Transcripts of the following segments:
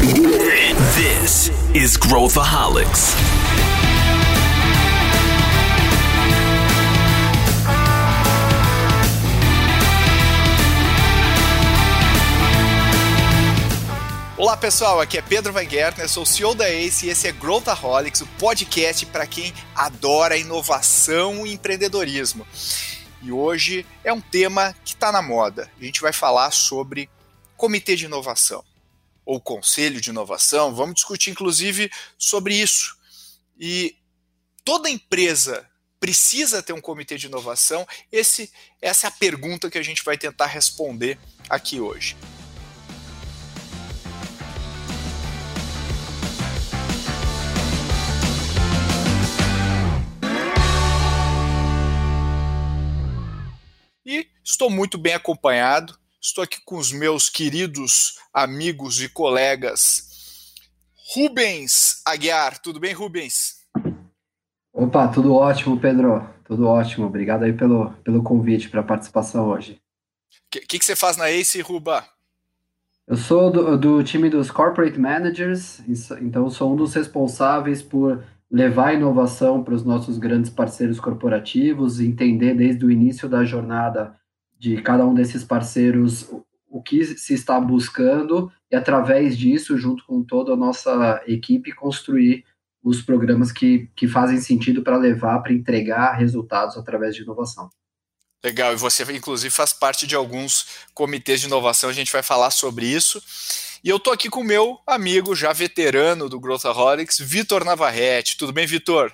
This is Growthaholics. Olá pessoal, aqui é Pedro Van Gertner, sou o CEO da ACE e esse é Growthaholics, o podcast para quem adora inovação e empreendedorismo. E hoje é um tema que está na moda. A gente vai falar sobre comitê de inovação ou conselho de inovação. Vamos discutir inclusive sobre isso. E toda empresa precisa ter um comitê de inovação? Esse, essa é a pergunta que a gente vai tentar responder aqui hoje. E estou muito bem acompanhado. Estou aqui com os meus queridos amigos e colegas. Rubens Aguiar, tudo bem, Rubens? Opa, tudo ótimo, Pedro. Tudo ótimo. Obrigado aí pelo, pelo convite para a participação hoje. O que, que, que, você faz na ACE, Ruba? Eu sou do, do time dos Corporate Managers, então sou um dos responsáveis por levar inovação para os nossos grandes parceiros corporativos, entender desde o início da jornada de cada um desses parceiros o que se está buscando e, através disso, junto com toda a nossa equipe, construir os programas que, que fazem sentido para levar, para entregar resultados através de inovação. Legal, e você, inclusive, faz parte de alguns comitês de inovação, a gente vai falar sobre isso. E eu tô aqui com o meu amigo, já veterano do Growthaholics, Vitor Navarrete. Tudo bem, Vitor?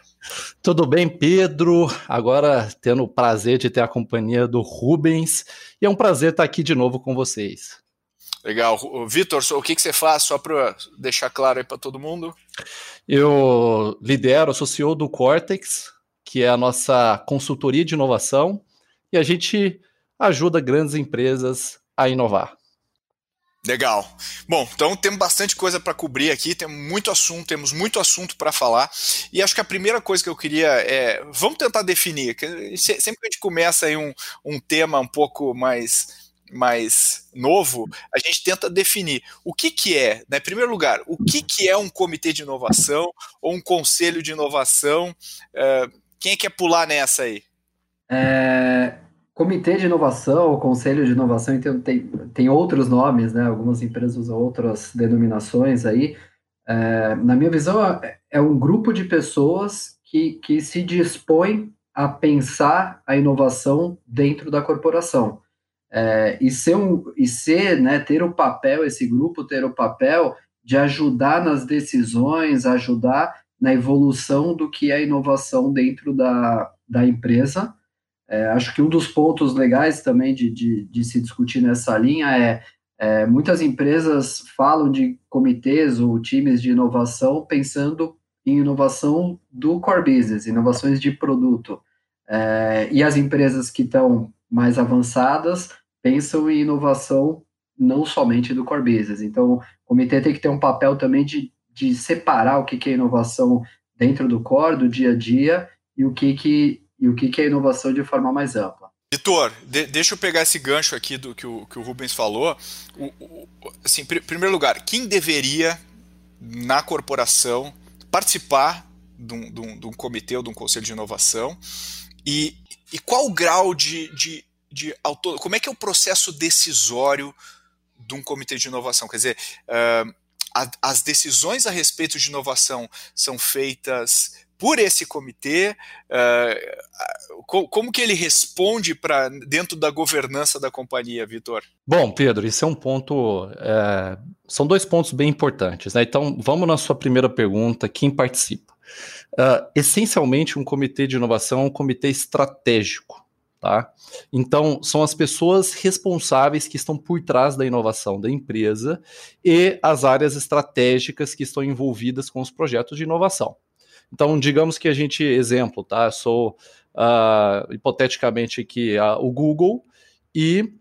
Tudo bem, Pedro. Agora tendo o prazer de ter a companhia do Rubens. E é um prazer estar aqui de novo com vocês. Legal. Vitor, o que, que você faz, só para deixar claro aí para todo mundo? Eu lidero, sou CEO do Cortex, que é a nossa consultoria de inovação, e a gente ajuda grandes empresas a inovar. Legal. Bom, então temos bastante coisa para cobrir aqui, temos muito assunto, temos muito assunto para falar. E acho que a primeira coisa que eu queria é, vamos tentar definir. Que sempre que a gente começa aí um, um tema um pouco mais mais novo, a gente tenta definir o que, que é, né? em primeiro lugar, o que, que é um comitê de inovação ou um conselho de inovação. Uh, quem quer pular nessa aí? É, Comitê de inovação, ou conselho de inovação, então tem, tem outros nomes, né? Algumas empresas usam outras denominações aí. É, na minha visão, é, é um grupo de pessoas que, que se dispõe a pensar a inovação dentro da corporação. É, e ser, um, e ser né, ter o papel, esse grupo ter o papel de ajudar nas decisões, ajudar na evolução do que é inovação dentro da, da empresa, é, acho que um dos pontos legais também de, de, de se discutir nessa linha é, é, muitas empresas falam de comitês ou times de inovação pensando em inovação do core business, inovações de produto. É, e as empresas que estão mais avançadas pensam em inovação não somente do core business. Então, o comitê tem que ter um papel também de, de separar o que, é inovação dentro do core, do dia a dia, e o que, que e o que, é inovação de forma mais ampla. Vitor, de, deixa eu pegar esse gancho aqui do que o, que o Rubens falou. O, o, assim, em primeiro lugar, quem deveria, na corporação, participar de um, de um, de um comitê ou de um conselho de inovação? E, e qual o grau de, de, de autor, como é que é o processo decisório de um comitê de inovação? Quer dizer, uh, a, as decisões a respeito de inovação são feitas por esse comitê, uh, como que ele responde para dentro da governança da companhia, Vitor? Bom, Pedro, isso é um ponto, é, são dois pontos bem importantes. Né? Então, vamos na sua primeira pergunta, quem participa? Uh, essencialmente, um comitê de inovação é um comitê estratégico. Tá? Então, são as pessoas responsáveis que estão por trás da inovação da empresa e as áreas estratégicas que estão envolvidas com os projetos de inovação. Então, digamos que a gente, exemplo, tá? Sou uh, hipoteticamente aqui uh, o Google e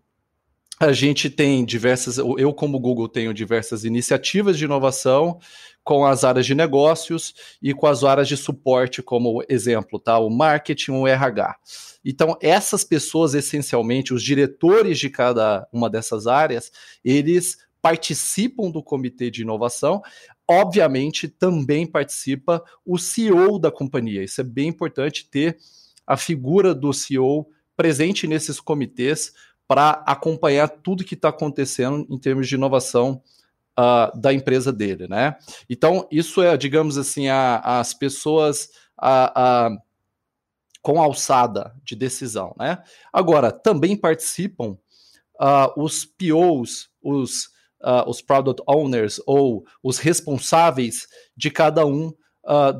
a gente tem diversas, eu como Google tenho diversas iniciativas de inovação com as áreas de negócios e com as áreas de suporte, como exemplo, tá? O marketing, o RH. Então, essas pessoas, essencialmente, os diretores de cada uma dessas áreas, eles participam do comitê de inovação. Obviamente, também participa o CEO da companhia. Isso é bem importante ter a figura do CEO presente nesses comitês para acompanhar tudo que está acontecendo em termos de inovação uh, da empresa dele, né? Então, isso é, digamos assim, a, as pessoas a, a, com alçada de decisão, né? Agora, também participam uh, os POs, os, uh, os Product Owners ou os responsáveis de cada um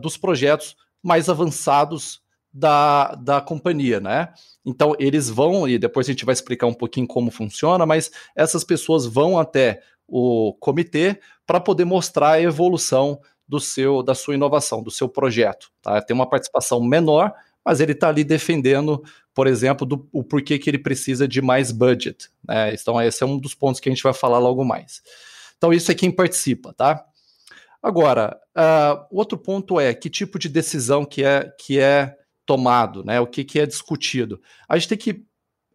dos projetos mais avançados da, da companhia, né? Então eles vão, e depois a gente vai explicar um pouquinho como funciona, mas essas pessoas vão até o comitê para poder mostrar a evolução do seu da sua inovação, do seu projeto. Tá? Tem uma participação menor, mas ele está ali defendendo, por exemplo, do, o porquê que ele precisa de mais budget. Né? Então, esse é um dos pontos que a gente vai falar logo mais. Então, isso é quem participa, tá? Agora, uh, outro ponto é que tipo de decisão que é, que é tomado, né? O que, que é discutido. A gente tem que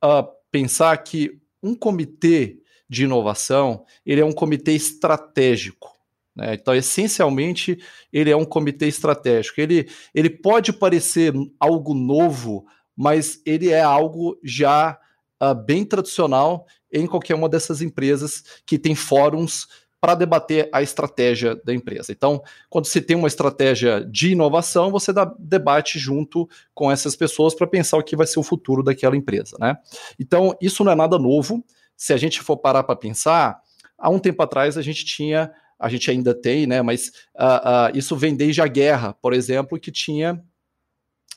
uh, pensar que um comitê de inovação ele é um comitê estratégico. Né? Então, essencialmente, ele é um comitê estratégico. Ele, ele pode parecer algo novo, mas ele é algo já uh, bem tradicional em qualquer uma dessas empresas que tem fóruns para debater a estratégia da empresa. Então, quando você tem uma estratégia de inovação, você dá debate junto com essas pessoas para pensar o que vai ser o futuro daquela empresa, né? Então, isso não é nada novo. Se a gente for parar para pensar, há um tempo atrás a gente tinha, a gente ainda tem, né? Mas uh, uh, isso vem desde a guerra, por exemplo, que tinha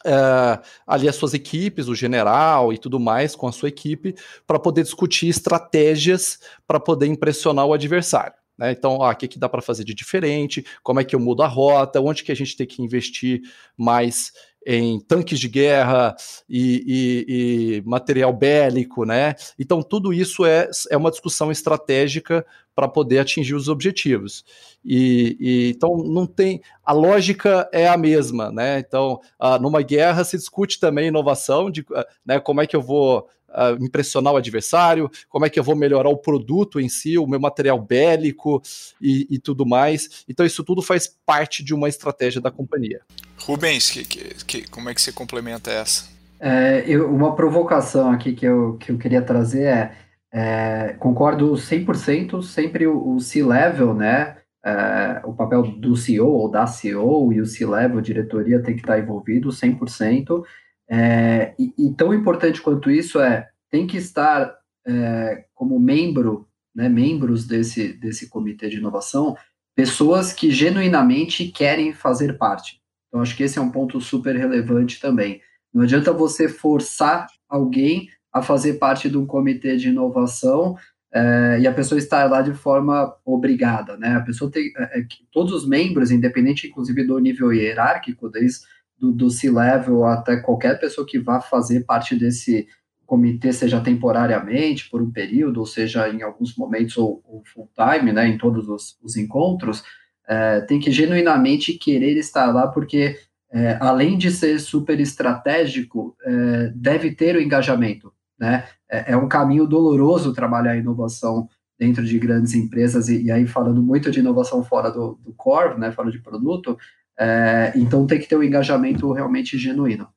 Uh, ali as suas equipes, o general e tudo mais com a sua equipe, para poder discutir estratégias para poder impressionar o adversário. Né? Então, o que, que dá para fazer de diferente? Como é que eu mudo a rota? Onde que a gente tem que investir mais em tanques de guerra e, e, e material bélico, né? Então, tudo isso é, é uma discussão estratégica para poder atingir os objetivos. E, e, então não tem a lógica é a mesma, né? Então, ah, numa guerra se discute também inovação de ah, né, como é que eu vou uh, impressionar o adversário, como é que eu vou melhorar o produto em si, o meu material bélico e, e tudo mais. Então, isso tudo faz parte de uma estratégia da companhia. Rubens, que, que, que, como é que você complementa essa? É, eu, uma provocação aqui que eu, que eu queria trazer é, é concordo 100%, sempre o, o C-Level, né, é, o papel do CEO ou da CEO e o C-Level, diretoria, tem que estar envolvido 100%, é, e, e, tão importante quanto isso é, tem que estar é, como membro, né, membros desse, desse comitê de inovação, pessoas que genuinamente querem fazer parte. Então, acho que esse é um ponto super relevante também. Não adianta você forçar alguém a fazer parte de um comitê de inovação é, e a pessoa estar lá de forma obrigada, né? A pessoa tem, é, é todos os membros, independente inclusive do nível hierárquico, desde do, do C-level até qualquer pessoa que vá fazer parte desse comitê, seja temporariamente, por um período, ou seja em alguns momentos ou, ou full time, né, em todos os, os encontros, é, tem que genuinamente querer estar lá, porque é, além de ser super estratégico, é, deve ter o engajamento, né? É, é, um caminho doloroso trabalhar inovação dentro de grandes empresas, e, e aí falando muito de inovação fora do, do core, né, fora de produto, é, então tem que ter um engajamento realmente genuíno.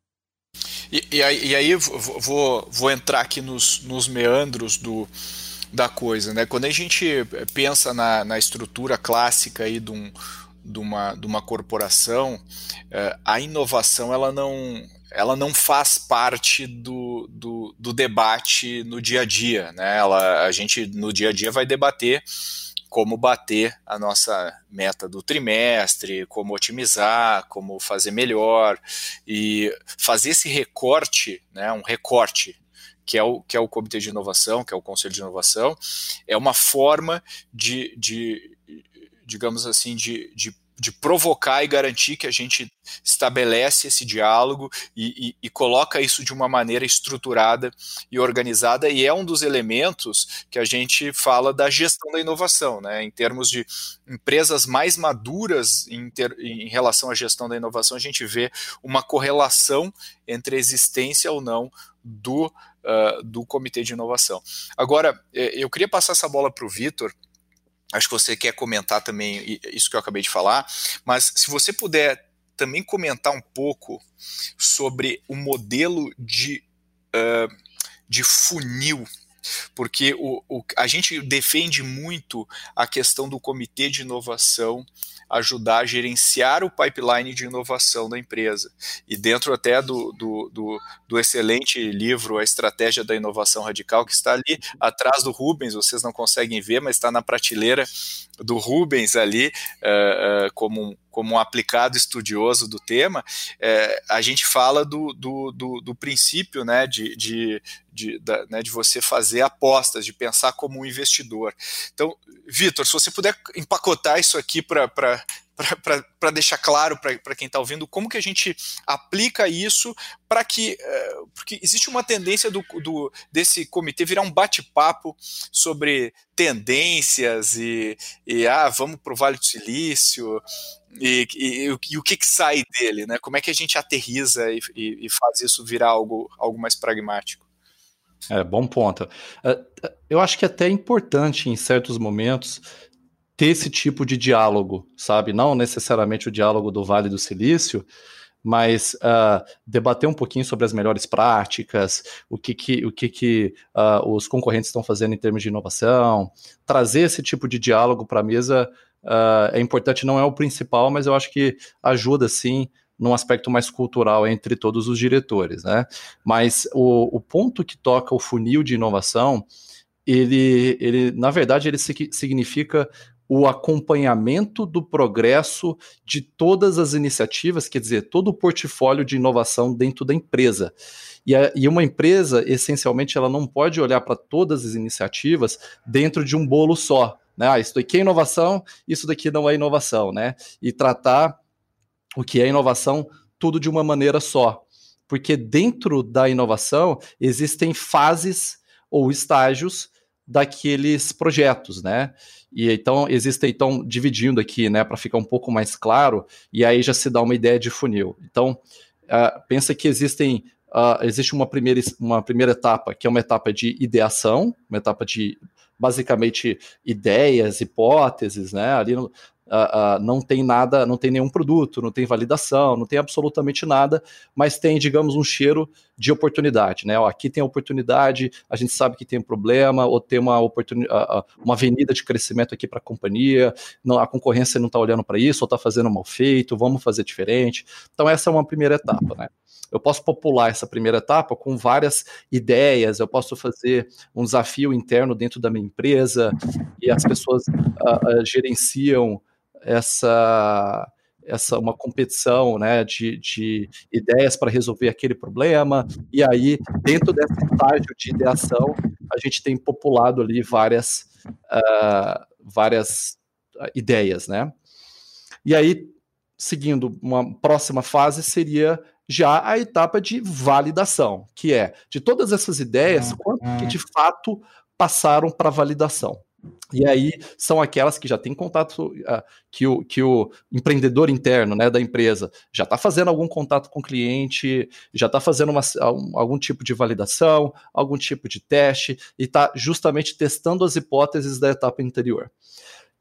E, e aí, e aí vou, vou entrar aqui nos, nos meandros do, da coisa. Né? Quando a gente pensa na, na estrutura clássica aí de, um, de, uma, de uma corporação, é, a inovação ela não, ela não faz parte do, do, do, debate no dia a dia. Né? Ela, a gente no dia a dia vai debater como bater a nossa meta do trimestre, como otimizar, como fazer melhor e fazer esse recorte, né, um recorte que é o que é o comitê de inovação, que é o conselho de inovação, é uma forma de, de digamos assim, de, de de provocar e garantir que a gente estabelece esse diálogo e, e, e, coloca isso de uma maneira estruturada e organizada, e é um dos elementos que a gente fala da gestão da inovação, né? em termos de empresas mais maduras em, ter, em relação à gestão da inovação, a gente vê uma correlação entre a existência ou não do, uh, do comitê de inovação. Agora, eh, eu queria passar essa bola para o Vitor, acho que você quer comentar também isso que eu acabei de falar, mas se você puder também comentar um pouco sobre o modelo de, uh, de funil porque o, o, a gente defende muito a questão do comitê de inovação ajudar a gerenciar o pipeline de inovação da empresa. E dentro até do, do, do, do, excelente livro A Estratégia da Inovação Radical, que está ali atrás do Rubens, vocês não conseguem ver, mas está na prateleira do Rubens ali, uh, uh, como, um, como um aplicado estudioso do tema, uh, a gente fala do, do, do, do princípio né, de, de, de, da, né, de você fazer apostas, de pensar como um investidor. Então, Vitor, se você puder empacotar isso aqui para para deixar claro para quem está ouvindo como que a gente aplica isso para que uh, porque existe uma tendência do, do desse comitê virar um bate-papo sobre tendências e, e ah vamos para o Vale do Silício e, e, e, o que, que sai dele, né? Como é que a gente aterriza e, e faz isso virar algo, algo mais pragmático? É, bom ponto. É, eu acho que é até importante em certos momentos ter esse tipo de diálogo, sabe? Não necessariamente o diálogo do Vale do Silício, mas uh, debater um pouquinho sobre as melhores práticas, o que, que, o que, que uh, os concorrentes estão fazendo em termos de inovação, trazer esse tipo de diálogo para a mesa uh, é importante, não é o principal, mas eu acho que ajuda sim num aspecto mais cultural entre todos os diretores, né? Mas o, o ponto que toca o funil de inovação, ele, ele na verdade, ele significa o acompanhamento do progresso de todas as iniciativas, quer dizer, todo o portfólio de inovação dentro da empresa. E, a, e uma empresa, essencialmente, ela não pode olhar para todas as iniciativas dentro de um bolo só. Né? Ah, isso daqui é inovação, isso daqui não é inovação, né? E tratar o que é inovação tudo de uma maneira só. Porque dentro da inovação existem fases ou estágios daqueles projetos, né? E então existem então dividindo aqui, né, para ficar um pouco mais claro, e aí já se dá uma ideia de funil. Então uh, pensa que existem uh, existe uma primeira uma primeira etapa que é uma etapa de ideação, uma etapa de basicamente ideias, hipóteses, né? Ali no, uh, uh, não tem nada, não tem nenhum produto, não tem validação, não tem absolutamente nada, mas tem, digamos, um cheiro de oportunidade, né? Ó, aqui tem oportunidade, a gente sabe que tem um problema, ou tem uma oportunidade, uma avenida de crescimento aqui para a companhia, não, a concorrência não está olhando para isso, ou está fazendo mal feito, vamos fazer diferente. Então essa é uma primeira etapa, né? Eu posso popular essa primeira etapa com várias ideias, eu posso fazer um desafio interno dentro da minha empresa e as pessoas uh, uh, gerenciam essa essa uma competição né, de, de ideias para resolver aquele problema, e aí, dentro desse estágio de ideação, a gente tem populado ali várias, uh, várias ideias, né? E aí, seguindo uma próxima fase, seria já a etapa de validação, que é de todas essas ideias, quanto que de fato passaram para validação. E aí são aquelas que já têm contato, uh, que, o, que o empreendedor interno né, da empresa já está fazendo algum contato com o cliente, já está fazendo uma, algum tipo de validação, algum tipo de teste, e está justamente testando as hipóteses da etapa anterior.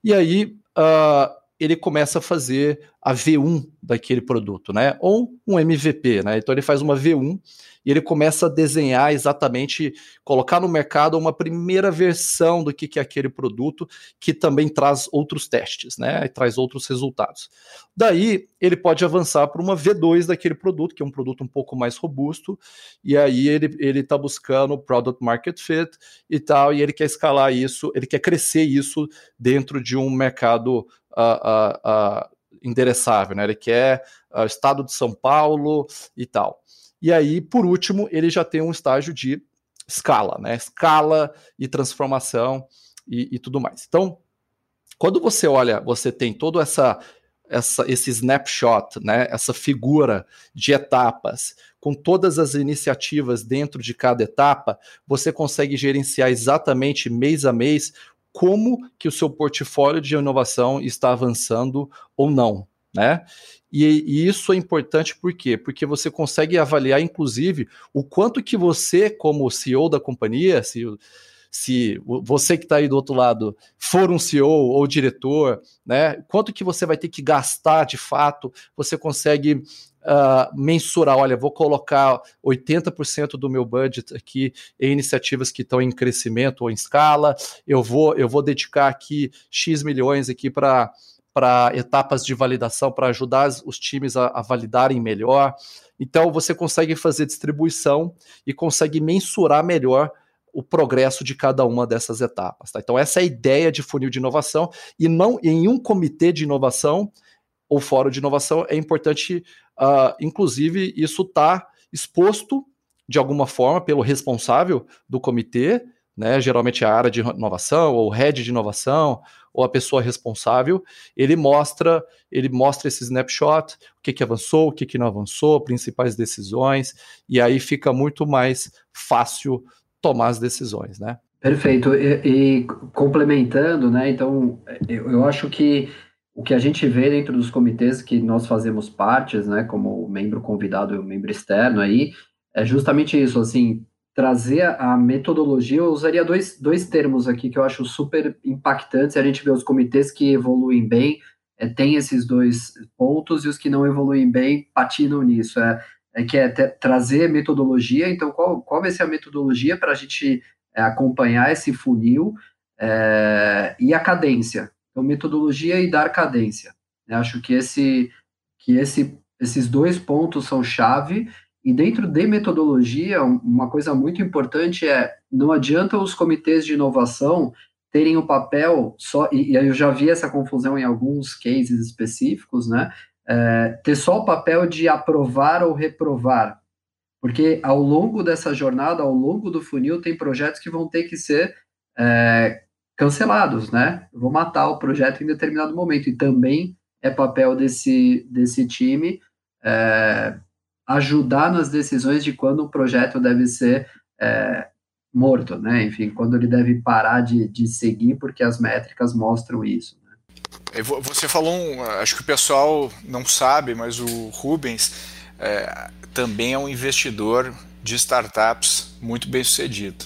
E aí uh, ele começa a fazer a V1 daquele produto, né? Ou um MVP, né? Então ele faz uma V1 e ele começa a desenhar exatamente, colocar no mercado uma primeira versão do que, é aquele produto, que também traz outros testes, né? E traz outros resultados. Daí ele pode avançar para uma V2 daquele produto, que é um produto um pouco mais robusto, e aí ele ele está buscando product market fit e tal, e ele quer escalar isso, ele quer crescer isso dentro de um mercado uh, uh, uh, endereçável, né? Ele quer o estado de São Paulo e tal. E aí, por último, ele já tem um estágio de escala, né? Escala e transformação e, e tudo mais. Então, quando você olha, você tem todo essa, essa esse snapshot, né? Essa figura de etapas com todas as iniciativas dentro de cada etapa, você consegue gerenciar exatamente mês a mês como que o seu portfólio de inovação está avançando ou não, né? E, e, isso é importante por quê? Porque você consegue avaliar, inclusive, o quanto que você, como CEO da companhia, CEO, se você que está aí do outro lado for um CEO ou diretor, né? Quanto que você vai ter que gastar de fato? Você consegue uh, mensurar, olha, vou colocar 80% do meu budget aqui em iniciativas que estão em crescimento ou em escala, eu vou, eu vou dedicar aqui X milhões aqui para para etapas de validação para ajudar os times a, a, validarem melhor. Então você consegue fazer distribuição e consegue mensurar melhor o progresso de cada uma dessas etapas. Tá? Então essa é a ideia de funil de inovação e não em um comitê de inovação ou fórum de inovação é importante Uh, inclusive, isso está exposto de alguma forma pelo responsável do comitê, né, geralmente a área de inovação, ou head de inovação, ou a pessoa responsável, ele mostra, ele mostra esse snapshot, o que, que avançou, o que, que não avançou, principais decisões, e aí fica muito mais fácil tomar as decisões, né? Perfeito. E, e complementando, né? Então, eu, eu acho que o que a gente vê dentro dos comitês que nós fazemos partes, né, como membro convidado e membro externo aí, é justamente isso, assim, trazer a metodologia, eu usaria dois, dois termos aqui que eu acho super impactantes, a gente vê os comitês que evoluem bem, é, tem esses dois pontos, e os que não evoluem bem patinam nisso, é, é que é trazer metodologia, então qual, qual vai ser a metodologia para a gente é, acompanhar esse funil, é, e a cadência, então, metodologia e dar cadência. Eu acho que, esse, que esse, esses dois pontos são chave. E dentro de metodologia, uma coisa muito importante é não adianta os comitês de inovação terem o um papel só, e, e eu já vi essa confusão em alguns cases específicos, né? É, ter só o papel de aprovar ou reprovar. Porque ao longo dessa jornada, ao longo do funil, tem projetos que vão ter que ser é, cancelados, né? vou matar o projeto em determinado momento. E também é papel desse, desse time é, ajudar nas decisões de quando o projeto deve ser é, morto, né? Enfim, quando ele deve parar de, de seguir, porque as métricas mostram isso. Né? Você falou, um, acho que o pessoal não sabe, mas o Rubens é, também é um investidor de startups muito bem sucedido.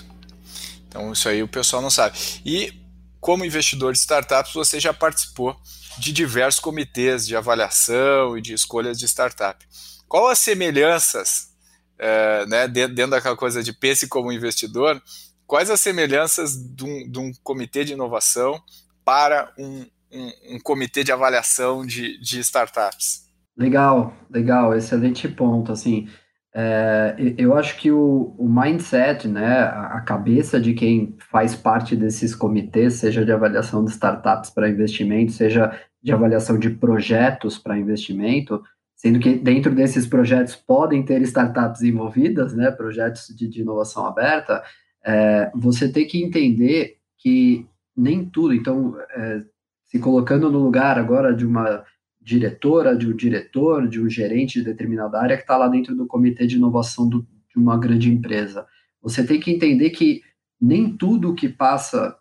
Então isso aí o pessoal não sabe. E como investidor de startups, você já participou de diversos comitês de avaliação e de escolhas de startup. Qual as semelhanças, é, né, dentro daquela coisa de pense como investidor, quais as semelhanças de um, de um comitê de inovação para um, um, um comitê de avaliação de, de startups? Legal, legal, excelente ponto. Assim, é, eu acho que o, o, mindset, né, a cabeça de quem faz parte desses comitês, seja de avaliação de startups para investimento, seja de avaliação de projetos para investimento, sendo que dentro desses projetos podem ter startups envolvidas, né, projetos de, de inovação aberta, é, você tem que entender que nem tudo, então, é, se colocando no lugar agora de uma diretora, de um diretor, de um gerente de determinada área que está lá dentro do comitê de inovação do, de uma grande empresa. Você tem que entender que nem tudo que passa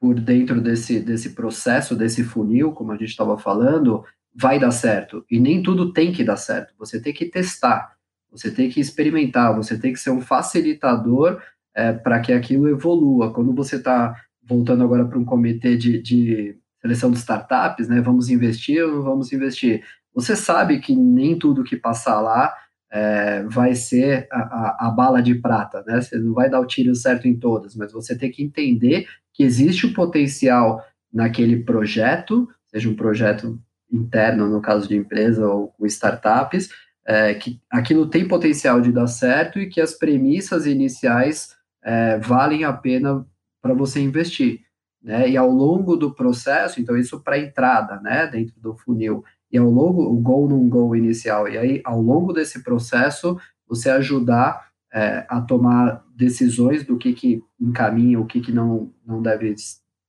por dentro desse, desse processo, desse funil, como a gente estava falando, vai dar certo. E nem tudo tem que dar certo. Você tem que testar, você tem que experimentar, você tem que ser um facilitador é, para que aquilo evolua. Quando você está voltando agora para um comitê de, de seleção de startups, né? Vamos investir ou não vamos investir? Você sabe que nem tudo que passar lá é, vai ser a, a, a, bala de prata, né? Você não vai dar o tiro certo em todas, mas você tem que entender que existe o potencial naquele projeto, seja um projeto interno, no caso de empresa ou com startups, é, que aquilo tem potencial de dar certo e que as premissas iniciais é, valem a pena para você investir né? E ao longo do processo, então isso para entrada, né, dentro do funil, e ao longo o go não go inicial, e aí ao longo desse processo você ajudar é, a tomar decisões do que que encaminha, o que que não não deve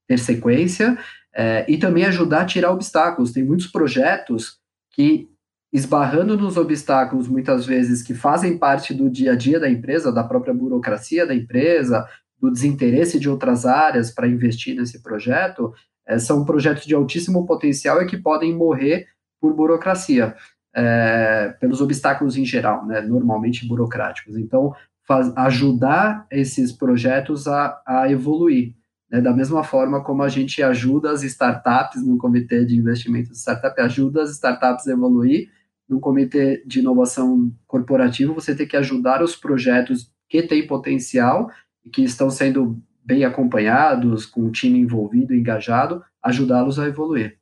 ter sequência, é, e também ajudar a tirar obstáculos. Tem muitos projetos que esbarrando nos obstáculos, muitas vezes, que fazem parte do dia a dia da empresa, da própria burocracia da empresa, do desinteresse de outras áreas para investir nesse projeto, é, são projetos de altíssimo potencial e que podem morrer por burocracia, é, pelos obstáculos em geral, né, normalmente burocráticos. Então, faz, ajudar esses projetos a, a evoluir. Né? Da mesma forma como a gente ajuda as startups no comitê de investimento de startup, ajuda as startups a evoluir, no comitê de inovação corporativo, você tem que ajudar os projetos que têm potencial e que estão sendo bem acompanhados, com o time envolvido, engajado, ajudá-los a evoluir.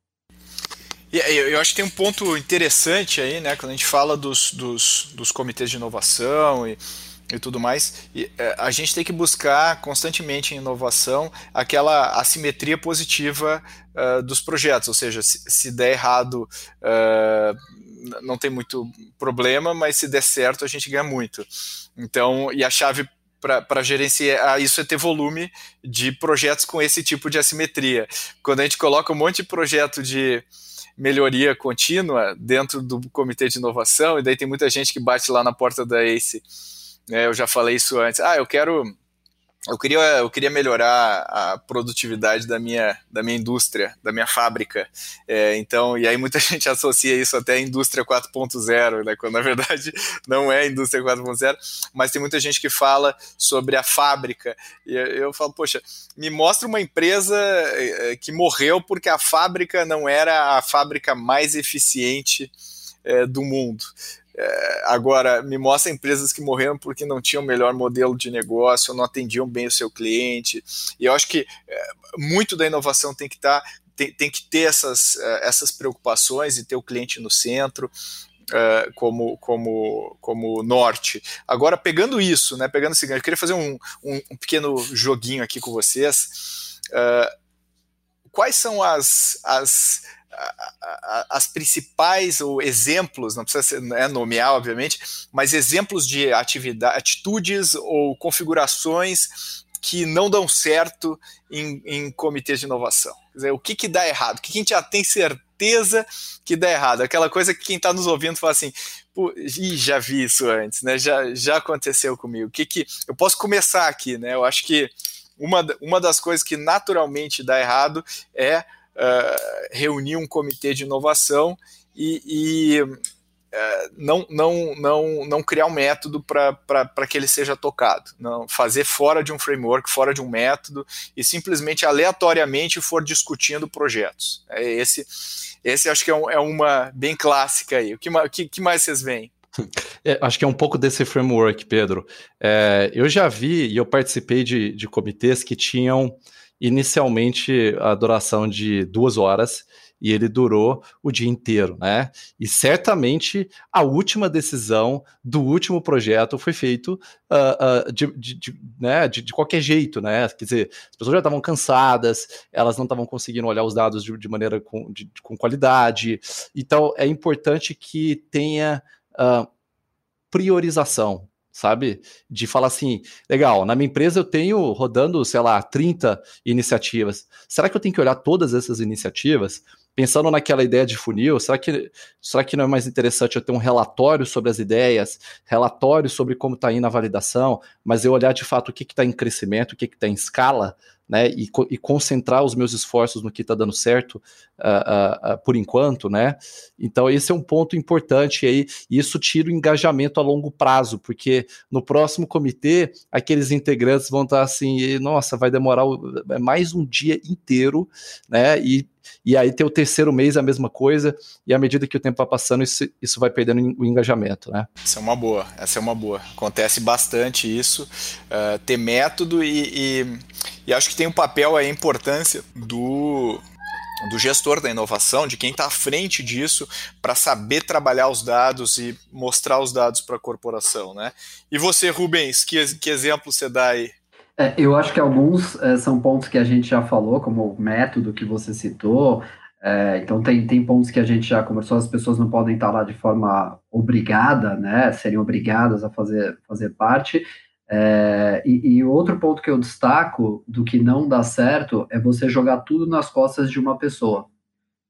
Eu acho que tem um ponto interessante aí, né, quando a gente fala dos, dos, dos comitês de inovação e, e tudo mais, e, é, a gente tem que buscar constantemente em inovação aquela assimetria positiva uh, dos projetos, ou seja, se, se der errado, uh, não tem muito problema, mas se der certo, a gente ganha muito. Então, e a chave para gerenciar isso é ter volume de projetos com esse tipo de assimetria. Quando a gente coloca um monte de projeto de melhoria contínua dentro do comitê de inovação, e daí tem muita gente que bate lá na porta da ACE. É, eu já falei isso antes. Ah, eu quero eu queria, eu queria melhorar a produtividade da minha, da minha indústria, da minha fábrica. É, então, e aí muita gente associa isso até à indústria 4.0, né, quando na verdade não é indústria 4.0, mas tem muita gente que fala sobre a fábrica. E eu falo, poxa, me mostra uma empresa é, que morreu porque a fábrica não era a fábrica mais eficiente é, do mundo. É, agora, me mostra empresas que morreram porque não tinham o melhor modelo de negócio, não atendiam bem o seu cliente. E eu acho que é, muito da inovação tem que estar. Tá, tem, tem que ter essas, é, essas preocupações e ter o cliente no centro. Uh, como, como, como norte. Agora, pegando isso, né, pegando esse gancho, eu queria fazer um, um, um pequeno joguinho aqui com vocês. Uh, quais são as, as as principais ou exemplos, não precisa ser, né, nomear, obviamente, mas exemplos de atividade, atitudes ou configurações que não dão certo em, em comitês de inovação. Quer dizer, o que, que dá errado? O que, que a gente já tem certeza que dá errado? Aquela coisa que quem está nos ouvindo fala assim, Ih, já vi isso antes, né? Já, já aconteceu comigo. O que que eu posso começar aqui, né? Eu acho que uma, uma das coisas que naturalmente dá errado é uh, reunir um comitê de inovação e, e uh, não, não, não, não criar um método para que ele seja tocado, não fazer fora de um framework, fora de um método e simplesmente aleatoriamente for discutindo projetos. É esse, esse acho que é, um, é uma bem clássica aí. O que, que, que mais vocês veem? É, acho que é um pouco desse framework, Pedro. É, eu já vi e eu participei de, de comitês que tinham inicialmente a duração de duas horas e ele durou o dia inteiro, né? E certamente a última decisão do último projeto foi feito uh, uh, de, de, de, né, de, de, qualquer jeito, né? Quer dizer, as pessoas já estavam cansadas, elas não estavam conseguindo olhar os dados de, maneira com, com qualidade. Então é importante que tenha uh, priorização, sabe? De falar assim, legal, na minha empresa eu tenho rodando, sei lá, 30 iniciativas. Será que eu tenho que olhar todas essas iniciativas? Pensando naquela ideia de funil, será que, será que não é mais interessante eu ter um relatório sobre as ideias, relatório sobre como está indo a validação, mas eu olhar de fato o que está em crescimento, o que está em escala, né, e, e, concentrar os meus esforços no que está dando certo uh, uh, uh, por enquanto, né? Então esse é um ponto importante aí, e isso tira o engajamento a longo prazo, porque no próximo comitê aqueles integrantes vão estar tá assim, nossa, vai demorar é mais um dia inteiro, né? E e aí ter o terceiro mês a mesma coisa, e à medida que o tempo vai passando, isso, isso vai perdendo o engajamento, né? Essa é uma boa, essa é uma boa. Acontece bastante isso, uh, ter método e, e, e acho que tem um papel aí, a importância do do gestor da inovação, de quem está à frente disso, para saber trabalhar os dados e mostrar os dados para a corporação, né? E você, Rubens, que, que exemplo você dá aí? É, eu acho que alguns é, são pontos que a gente já falou, como o método que você citou. É, então, tem, tem pontos que a gente já conversou, as pessoas não podem estar lá de forma obrigada, né? Seriam obrigadas a fazer, fazer parte. É, e, e, outro ponto que eu destaco do que não dá certo é você jogar tudo nas costas de uma pessoa,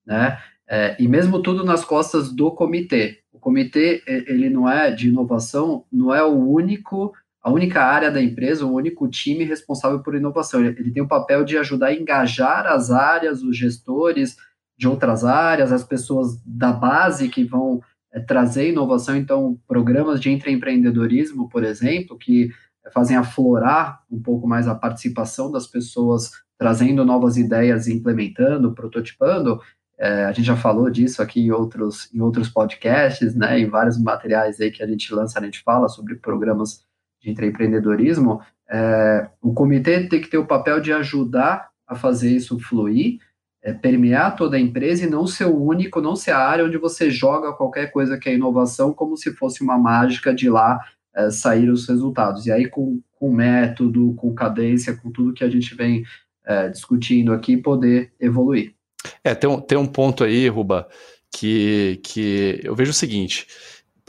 né? É, e mesmo tudo nas costas do comitê. O comitê, ele não é de inovação, não é o único a única área da empresa, o único time responsável por inovação. Ele, ele tem o papel de ajudar a engajar as áreas, os gestores de outras áreas, as pessoas da base que vão é, trazer inovação. Então, programas de intraempreendedorismo, por exemplo, que fazem aflorar um pouco mais a participação das pessoas, trazendo novas ideias implementando, prototipando. É, a gente já falou disso aqui em outros, em outros podcasts, né, em vários materiais aí que a gente lança, a gente fala sobre programas de empreendedorismo. É, o comitê tem que ter o papel de ajudar a fazer isso fluir, é, permear toda a empresa e não ser o único, não ser a área onde você joga qualquer coisa que é inovação como se fosse uma mágica de lá é, sair os resultados. E aí, com, com método, com cadência, com tudo que a gente vem é, discutindo aqui, poder evoluir. É, tem um, tem um ponto aí, Ruba, que, que eu vejo o seguinte: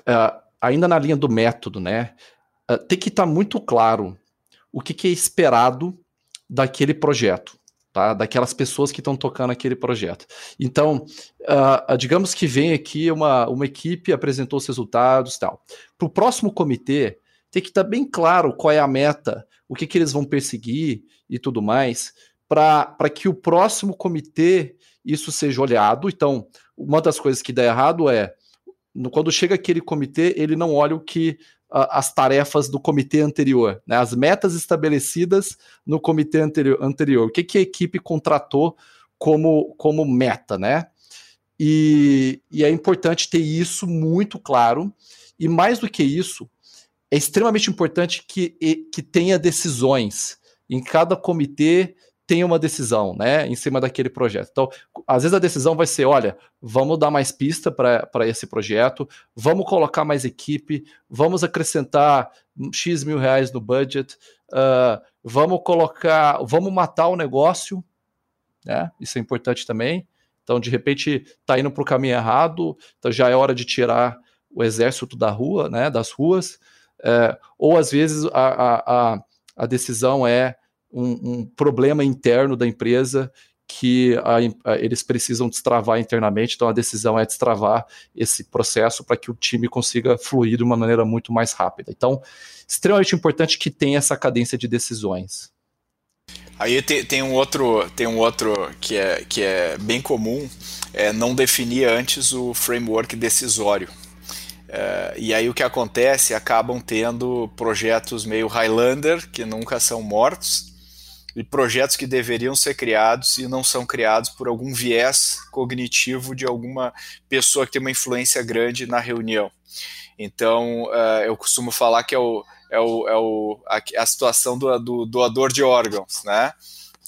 uh, ainda na linha do método, né? Uh, tem que estar tá muito claro o que, que é esperado daquele projeto tá? daquelas pessoas que estão tocando aquele projeto. Então, uh, digamos que vem aqui uma, uma equipe, apresentou os resultados e tal. Para o próximo comitê, tem que estar tá bem claro qual é a meta, o que, que eles vão perseguir e tudo mais, para que o próximo comitê isso seja olhado. Então, uma das coisas que dá errado é quando chega aquele comitê, ele não olha o que as tarefas do comitê anterior, né? as metas estabelecidas no comitê anterior. anterior. O que, que a equipe contratou como, como meta, né? E, e é importante ter isso muito claro. E mais do que isso, é extremamente importante que, que tenha decisões. Em cada comitê tem uma decisão, né, em cima daquele projeto. Então, às vezes a decisão vai ser, olha, vamos dar mais pista para esse projeto, vamos colocar mais equipe, vamos acrescentar X mil reais no budget, uh, vamos colocar, vamos matar o negócio, né, isso é importante também. Então, de repente, está indo para o caminho errado, então já é hora de tirar o exército da rua, né, das ruas, uh, ou às vezes a, a, a, a decisão é um, um problema interno da empresa que a, a, eles precisam destravar internamente, então a decisão é destravar esse processo para que o time consiga fluir de uma maneira muito mais rápida. Então, extremamente importante que tenha essa cadência de decisões. Aí tem, tem, um outro, tem um outro que é, que é bem comum, é não definir antes o framework decisório. É, e aí o que acontece? Acabam tendo projetos meio Highlander, que nunca são mortos, e projetos que deveriam ser criados e não são criados por algum viés cognitivo de alguma pessoa que tem uma influência grande na reunião. Então, uh, eu costumo falar que é, o, é, o, é o, a, a situação do, do, doador de órgãos, né?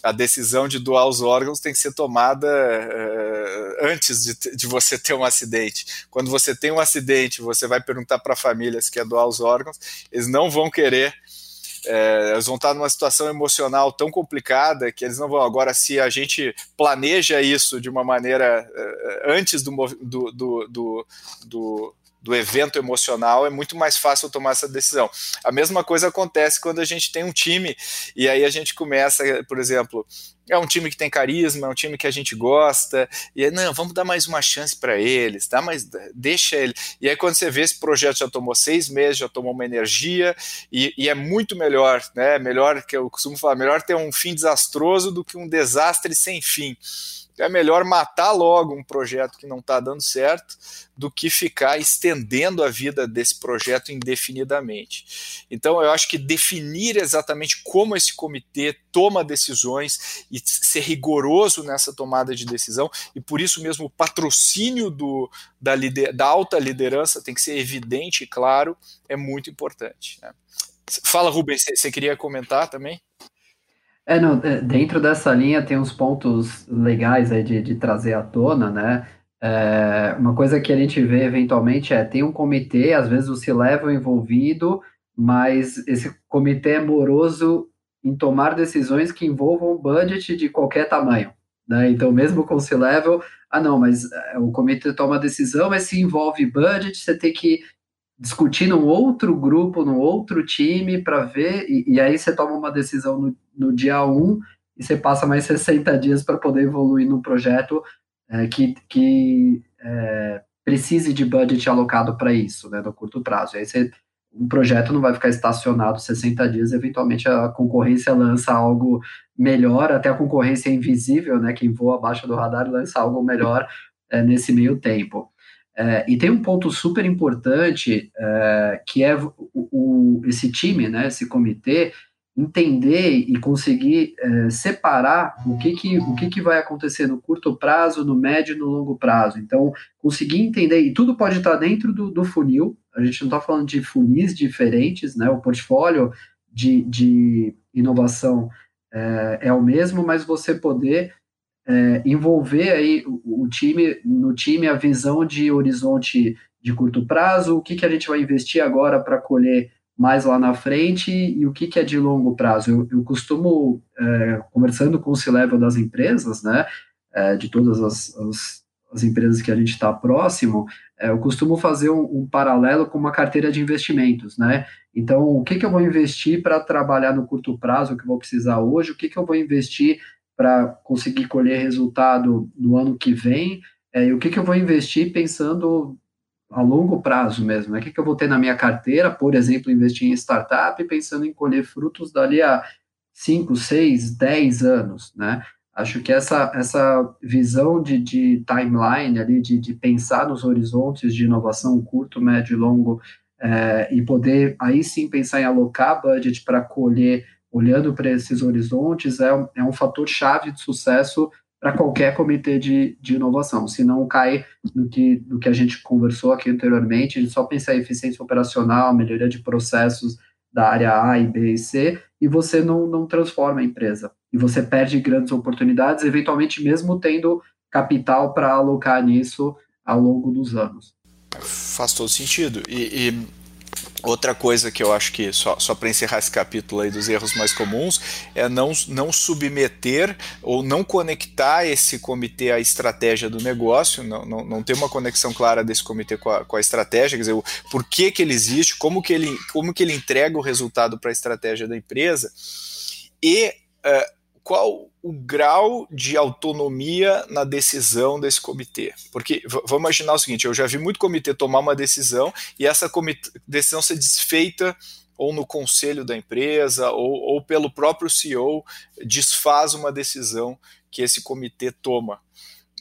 A decisão de doar os órgãos tem que ser tomada uh, antes de, de você ter um acidente. Quando você tem um acidente, você vai perguntar para a família se quer doar os órgãos, eles não vão querer é, eles vão estar numa situação emocional tão complicada que eles não vão. Agora, se a gente planeja isso de uma maneira é, antes do, do, do, do, do evento emocional, é muito mais fácil tomar essa decisão. A mesma coisa acontece quando a gente tem um time e aí a gente começa, por exemplo, é um time que tem carisma, é um time que a gente gosta, e aí, não, vamos dar mais uma chance para eles, dá mais, deixa ele. E aí, quando você vê esse projeto já tomou seis meses, já tomou uma energia, e, e, é muito melhor, né? Melhor que eu costumo falar, melhor ter um fim desastroso do que um desastre sem fim é melhor matar logo um projeto que não está dando certo do que ficar estendendo a vida desse projeto indefinidamente. Então, eu acho que definir exatamente como esse comitê toma decisões e ser rigoroso nessa tomada de decisão, e por isso mesmo o patrocínio do, da, lider, da alta liderança tem que ser evidente e claro, é muito importante. Né? Fala, Rubens, você queria comentar também? É, não, dentro dessa linha tem uns pontos legais aí de, de trazer à tona, né? É, uma coisa que a gente vê eventualmente é, tem um comitê, às vezes o C-Level envolvido, mas esse comitê é moroso em tomar decisões que envolvam budget de qualquer tamanho, né? Então, mesmo com o C-Level, ah não, mas é, o comitê toma decisão, mas se envolve budget, você tem que discutir num outro grupo, num outro time, para ver, e, e, aí você toma uma decisão no, no dia 1 e você passa mais 60 dias para poder evoluir no projeto é, que, que é, precise de budget alocado para isso, né, no curto prazo. E aí você, um projeto não vai ficar estacionado 60 dias, eventualmente a concorrência lança algo melhor, até a concorrência invisível, né, quem voa abaixo do radar lança algo melhor é, nesse meio tempo. É, e tem um ponto super importante é, que é o, o, esse time, né, esse comitê, entender e conseguir é, separar o que que, o que que vai acontecer no curto prazo, no médio e no longo prazo. Então, conseguir entender, e tudo pode estar dentro do, do funil, a gente não está falando de funis diferentes, né? O portfólio de, de inovação é, é o mesmo, mas você poder é, envolver aí o, o, time, no time a visão de horizonte de curto prazo, o que, que a gente vai investir agora para colher mais lá na frente e o que, que é de longo prazo. Eu, eu costumo, é, conversando com o C-Level das empresas, né, é, de todas as, as, as, empresas que a gente está próximo, é, eu costumo fazer um, um, paralelo com uma carteira de investimentos, né? Então, o que, que eu vou investir para trabalhar no curto prazo, o que eu vou precisar hoje, o que, que eu vou investir para conseguir colher resultado no ano que vem, é, e o que, que eu vou investir pensando a longo prazo mesmo. Né? O que, que eu vou ter na minha carteira, por exemplo, investir em startup pensando em colher frutos dali a 5, 6, 10 anos, né? Acho que essa, essa visão de, de timeline ali, de, de pensar nos horizontes de inovação curto, médio e longo, é, e poder aí sim pensar em alocar budget para colher, olhando para esses horizontes, é, é um fator chave de sucesso para qualquer comitê de, de inovação, se não cai no que, no que a gente conversou aqui anteriormente, de só pensar em eficiência operacional, melhoria de processos da área A e B e C, e você não, não transforma a empresa. E você perde grandes oportunidades, eventualmente mesmo tendo capital para alocar nisso ao longo dos anos. Faz todo sentido. E, e Outra coisa que eu acho que, só, só para encerrar esse capítulo aí dos erros mais comuns, é não, não submeter ou não conectar esse comitê à estratégia do negócio, não, não, não ter uma conexão clara desse comitê com a, com a estratégia, quer dizer, o, por que, que ele existe, como que ele, como que ele entrega o resultado para a estratégia da empresa, e uh, qual o grau de autonomia na decisão desse comitê. Porque vamos imaginar o seguinte: eu já vi muito comitê tomar uma decisão e essa decisão ser desfeita ou no conselho da empresa ou, ou pelo próprio CEO desfaz uma decisão que esse comitê toma.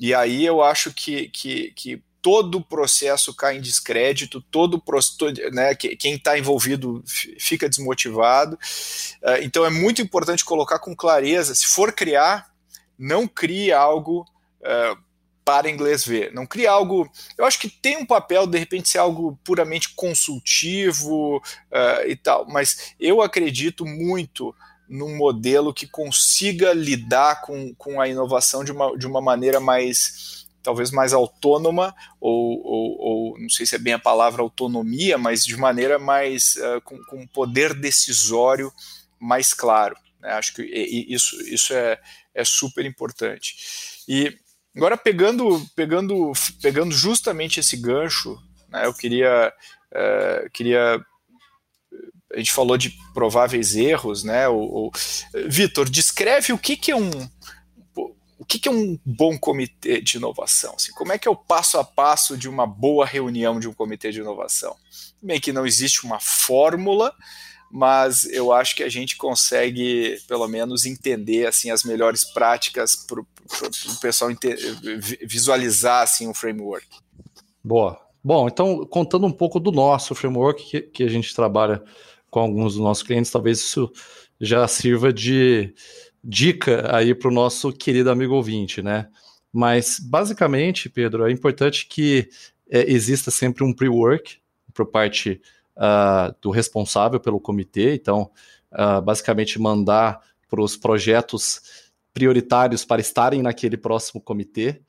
E aí eu acho que, que, que todo o processo cai em descrédito, todo, né, quem está envolvido fica desmotivado. É, então é muito importante colocar com clareza, se for criar, não crie algo uh, para inglês ver, não crie algo. Eu acho que tem um papel, de repente, ser algo puramente consultivo uh, e tal, mas eu acredito muito num modelo que consiga lidar com, com a inovação de uma, de uma maneira mais talvez mais autônoma, ou, ou, ou, não sei se é bem a palavra autonomia, mas de maneira mais uh, com, com poder decisório mais claro. Né? Acho que isso, isso é, é super importante. E agora pegando, pegando, pegando justamente esse gancho, né, eu queria, uh, queria a gente falou de prováveis erros, né? O, o Vitor, descreve o que, que é um, o que, que é um bom comitê de inovação? Assim, como é que é o passo a passo de uma boa reunião de um comitê de inovação? Bem que não existe uma fórmula, mas eu acho que a gente consegue, pelo menos, entender assim as melhores práticas para o pessoal visualizar assim, um framework. Boa. Bom, então, contando um pouco do nosso framework que, que a gente trabalha com alguns dos nossos clientes, talvez isso já sirva de dica aí para o nosso querido amigo ouvinte, né? Mas basicamente, Pedro, é importante que é, exista sempre um pre-work por parte uh, do responsável pelo comitê. Então, uh, basicamente mandar para os projetos prioritários para estarem naquele próximo comitê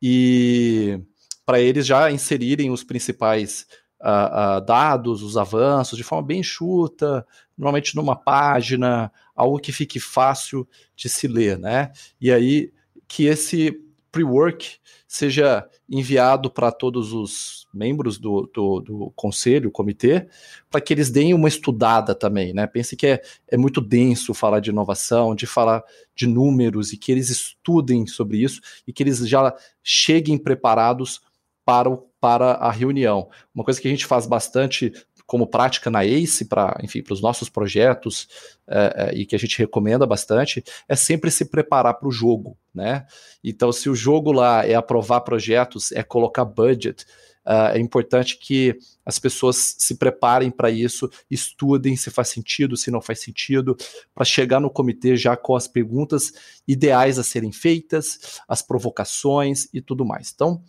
e para eles já inserirem os principais uh, dados, os avanços, de forma bem enxuta, normalmente numa página, algo que fique fácil de se ler, né? E aí que esse pre-work seja enviado para todos os membros do, do, do conselho, comitê, para que eles deem uma estudada também, né? Pense que é, é muito denso falar de inovação, de falar de números, e que eles estudem sobre isso e que eles já cheguem preparados para, o, para a reunião. Uma coisa que a gente faz bastante como prática na ACE, para enfim, para os nossos projetos, é, é, e que a gente recomenda bastante, é sempre se preparar para o jogo, né? Então, se o jogo lá é aprovar projetos, é colocar budget, Uh, é importante que as pessoas se preparem para isso, estudem se faz sentido, se não faz sentido, para chegar no comitê já com as perguntas ideais a serem feitas, as provocações e tudo mais. Então,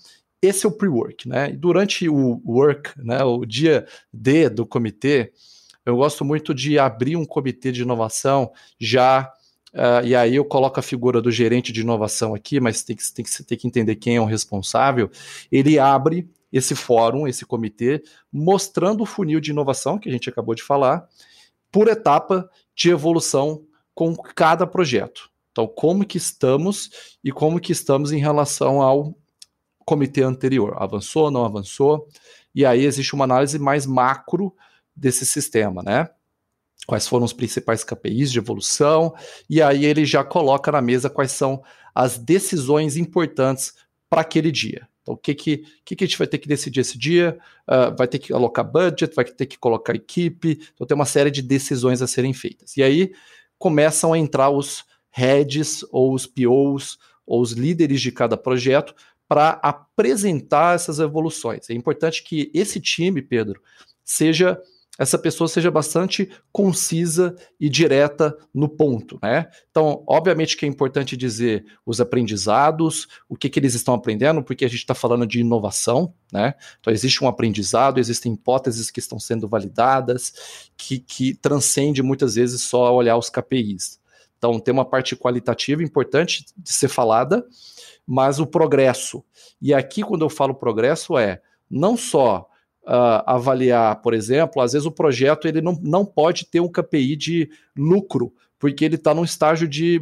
esse é o pre-work, né? durante o work, né, o dia D do comitê, eu gosto muito de abrir um comitê de inovação já Uh, e aí eu coloco a figura do gerente de inovação aqui, mas tem que, tem, que, tem que entender quem é o responsável. Ele abre esse fórum, esse comitê, mostrando o funil de inovação que a gente acabou de falar, por etapa de evolução com cada projeto. Então, como que estamos e como que estamos em relação ao comitê anterior? Avançou, não avançou? E aí existe uma análise mais macro desse sistema, né? quais foram os principais KPIs de evolução, e aí ele já coloca na mesa quais são as decisões importantes para aquele dia. Então, o que, que, que, que a gente vai ter que decidir esse dia? Uh, vai ter que alocar budget, vai ter que colocar equipe, então tem uma série de decisões a serem feitas. E aí começam a entrar os heads, ou os POs, ou os líderes de cada projeto, para apresentar essas evoluções. É importante que esse time, Pedro, seja essa pessoa seja bastante concisa e direta no ponto, né? Então, obviamente que é importante dizer os aprendizados, o que, que eles estão aprendendo, porque a gente está falando de inovação, né? Então, existe um aprendizado, existem hipóteses que estão sendo validadas, que, que transcende muitas vezes só olhar os KPIs. Então, tem uma parte qualitativa importante de ser falada, mas o progresso. E aqui, quando eu falo progresso, é não só uh, avaliar, por exemplo, às vezes o projeto ele não, não pode ter um KPI de lucro, porque ele está num estágio de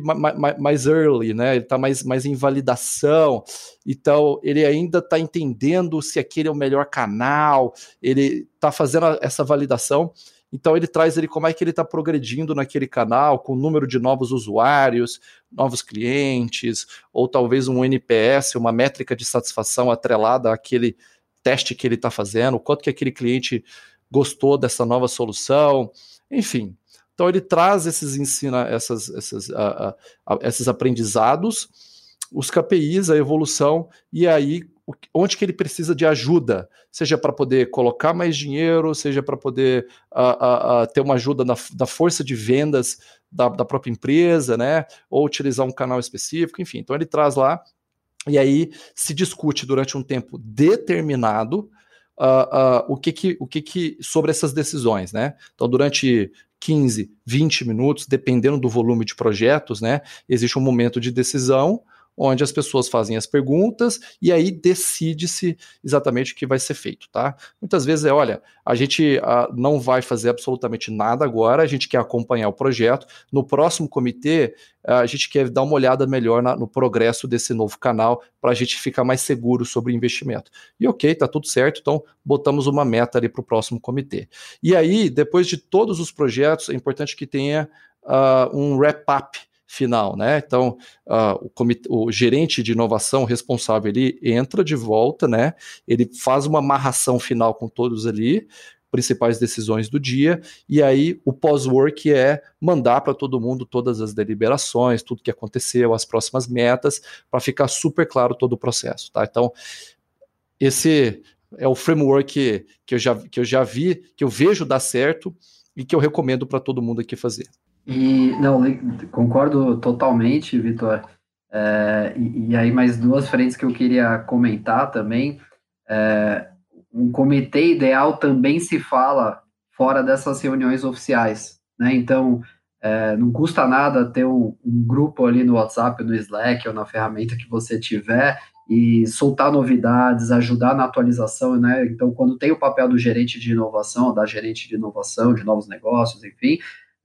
mais early, né? Ele está mais, mais em validação, então ele ainda está entendendo se aquele é o melhor canal, ele está fazendo essa validação. Então ele traz ele como é que ele está progredindo naquele canal, com o número de novos usuários, novos clientes, ou talvez um NPS, uma métrica de satisfação atrelada àquele teste que ele está fazendo, quanto que aquele cliente gostou dessa nova solução, enfim. Então ele traz esses ensina essas, essas, uh, uh, uh, esses aprendizados, os KPIs, a evolução e aí onde que ele precisa de ajuda, seja para poder colocar mais dinheiro, seja para poder ter uma ajuda na, da força de vendas da, da própria empresa, né? Ou utilizar um canal específico, enfim. Então ele traz lá e aí se discute durante um tempo determinado uh, uh, o, que, que, o que, que sobre essas decisões, né? Então, durante 15, 20 minutos, dependendo do volume de projetos, né? Existe um momento de decisão onde as pessoas fazem as perguntas e aí decide-se exatamente o que vai ser feito, tá? Muitas vezes é, olha, a gente uh, não vai fazer absolutamente nada agora, a gente quer acompanhar o projeto. No próximo comitê, uh, a gente quer dar uma olhada melhor na, no progresso desse novo canal para a gente ficar mais seguro sobre o investimento. E ok, tá tudo certo, então botamos uma meta ali para o próximo comitê. E aí, depois de todos os projetos, é importante que tenha uh, um wrap-up final, né? Então, uh, o, comit- o, gerente de inovação responsável ele entra de volta, né? Ele faz uma amarração final com todos ali, principais decisões do dia, e aí o pós-work é mandar para todo mundo todas as deliberações, tudo que aconteceu, as próximas metas, para ficar super claro todo o processo, tá? Então, esse é o framework que, que, eu já, que eu já vi, que eu vejo dar certo e que eu recomendo para todo mundo aqui fazer. E não, concordo totalmente, Vitor. É, e, e, aí mais duas frentes que eu queria comentar também. É, um comitê ideal também se fala fora dessas reuniões oficiais, né? Então é, não custa nada ter um, um, grupo ali no WhatsApp, no Slack ou na ferramenta que você tiver e soltar novidades, ajudar na atualização, né? Então, quando tem o papel do gerente de inovação, da gerente de inovação, de novos negócios, enfim,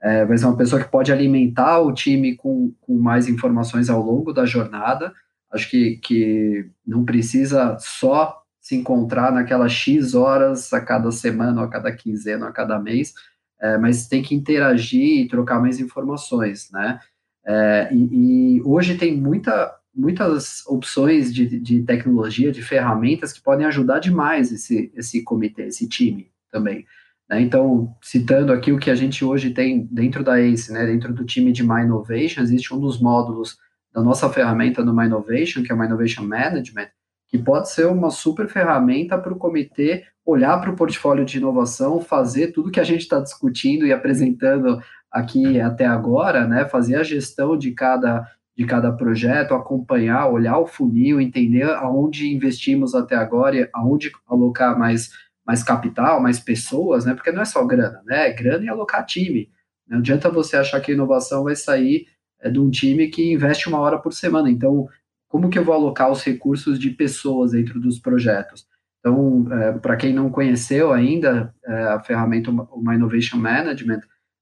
é, vai ser uma pessoa que pode alimentar o time com, com mais informações ao longo da jornada. Acho que, que não precisa só se encontrar naquelas X horas a cada semana, a cada quinzena, a cada mês, é, mas tem que interagir e trocar mais informações, né? É, e, e, hoje tem muita, muitas opções de, de tecnologia, de ferramentas que podem ajudar demais esse, esse comitê, esse time também. Né? Então, citando aqui o que a gente hoje tem dentro da ACE, né, dentro do time de My Innovation, existe um dos módulos da nossa ferramenta no My Innovation, que é o My Innovation Management, que pode ser uma super ferramenta para o comitê olhar para o portfólio de inovação, fazer tudo que a gente está discutindo e apresentando aqui até agora, né? Fazer a gestão de cada de cada projeto, acompanhar, olhar o funil, entender aonde investimos até agora, aonde alocar mais, mais capital, mais pessoas, né? Porque não é só grana, né? É grana e alocar time. Não adianta você achar que a inovação vai sair é, de um time que investe uma hora por semana. Então, como que eu vou alocar os recursos de pessoas dentro dos projetos? Então, é, para quem não conheceu ainda é, a ferramenta uma Innovation Management,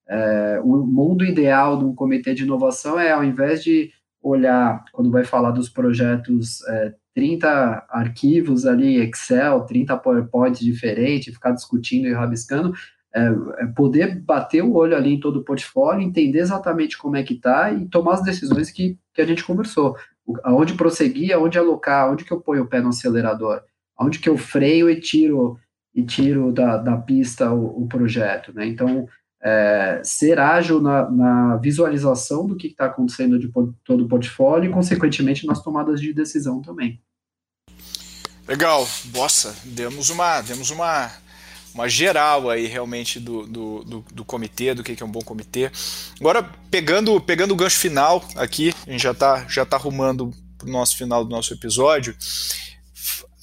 é, o mundo ideal de um comitê de inovação é, ao invés de olhar, quando vai falar dos projetos, é, 30 arquivos ali, Excel, 30 PowerPoints diferentes, ficar discutindo e rabiscando, é, é, poder bater o olho ali em todo o portfólio, entender exatamente como é que está e tomar as decisões que, que a gente conversou. Aonde prosseguir, aonde alocar, aonde que eu ponho o pé no acelerador, aonde que eu freio e tiro e tiro da, da pista o, o projeto, né? Então, é, ser ágil na, na, visualização do que está acontecendo de todo o portfólio e, consequentemente, nas tomadas de decisão também. Legal, bossa, demos uma, demos uma, uma geral aí realmente do, do, do, do comitê, do que é um bom comitê. Agora, pegando, pegando o gancho final aqui, a gente já está já tá arrumando para o nosso final do nosso episódio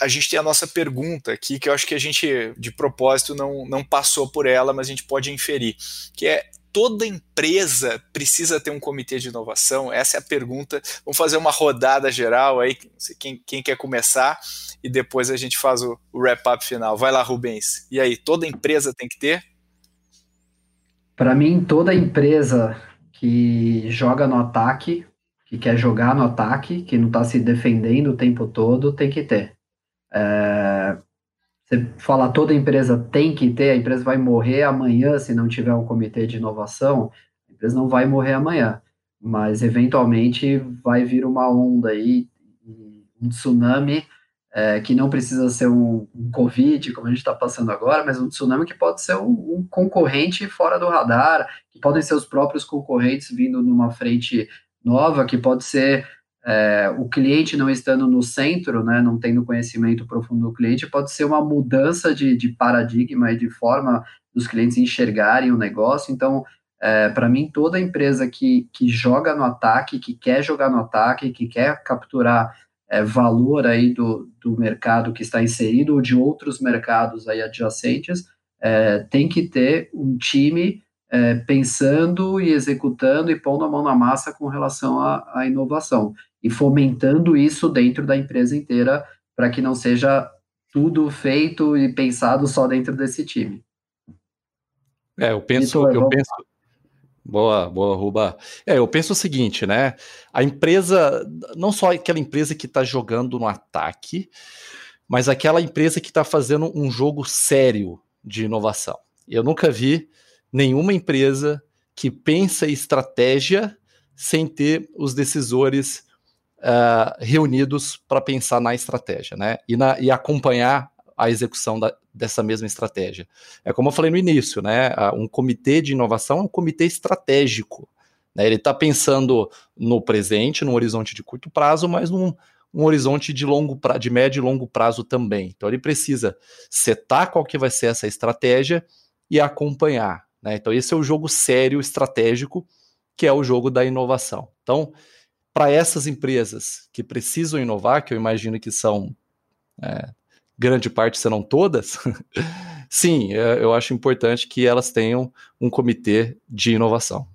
a gente tem a nossa pergunta aqui, que eu acho que a gente, de propósito, não, não passou por ela, mas a gente pode inferir, que é toda empresa precisa ter um comitê de inovação? Essa é a pergunta. Vamos fazer uma rodada geral aí, quem, quem quer começar, e depois a gente faz o, o wrap-up final. Vai lá, Rubens. E aí, toda empresa tem que ter? Para mim, toda empresa que joga no ataque, que quer jogar no ataque, que não está se defendendo o tempo todo, tem que ter. É, você fala toda empresa tem que ter, a empresa vai morrer amanhã se não tiver um comitê de inovação, a empresa não vai morrer amanhã, mas eventualmente vai vir uma onda aí, um tsunami, é, que não precisa ser um, um, Covid, como a gente está passando agora, mas um tsunami que pode ser um, um, concorrente fora do radar, que podem ser os próprios concorrentes vindo numa frente nova, que pode ser é, o cliente não estando no centro, né, não tendo conhecimento profundo do cliente, pode ser uma mudança de, de paradigma e de forma dos clientes enxergarem o negócio. Então, é, para mim, toda empresa que, que joga no ataque, que quer jogar no ataque, que quer capturar é, valor aí do, do mercado que está inserido ou de outros mercados aí adjacentes, é, tem que ter um time é, pensando e executando e pondo a mão na massa com relação à, à inovação e fomentando isso dentro da empresa inteira para que não seja tudo feito e pensado só dentro desse time. É, eu penso, eu penso. Boa, boa, Ruba. É, eu penso o seguinte, né? A empresa, não só aquela empresa que está jogando no ataque, mas aquela empresa que está fazendo um jogo sério de inovação. Eu nunca vi nenhuma empresa que pensa estratégia sem ter os decisores uh, reunidos para pensar na estratégia, né? E, na, e acompanhar a execução da, dessa mesma estratégia. É como eu falei no início, né? Um comitê de inovação é um comitê estratégico. Né? Ele está pensando no presente, no horizonte de curto prazo, mas num um horizonte de longo pra, de médio e longo prazo também. Então ele precisa setar qual que vai ser essa estratégia e acompanhar. Né? Então esse é o jogo sério estratégico, que é o jogo da inovação. Então para essas empresas que precisam inovar, que eu imagino que são é, grande parte, serão todas, sim, é, eu acho importante que elas tenham um comitê de inovação.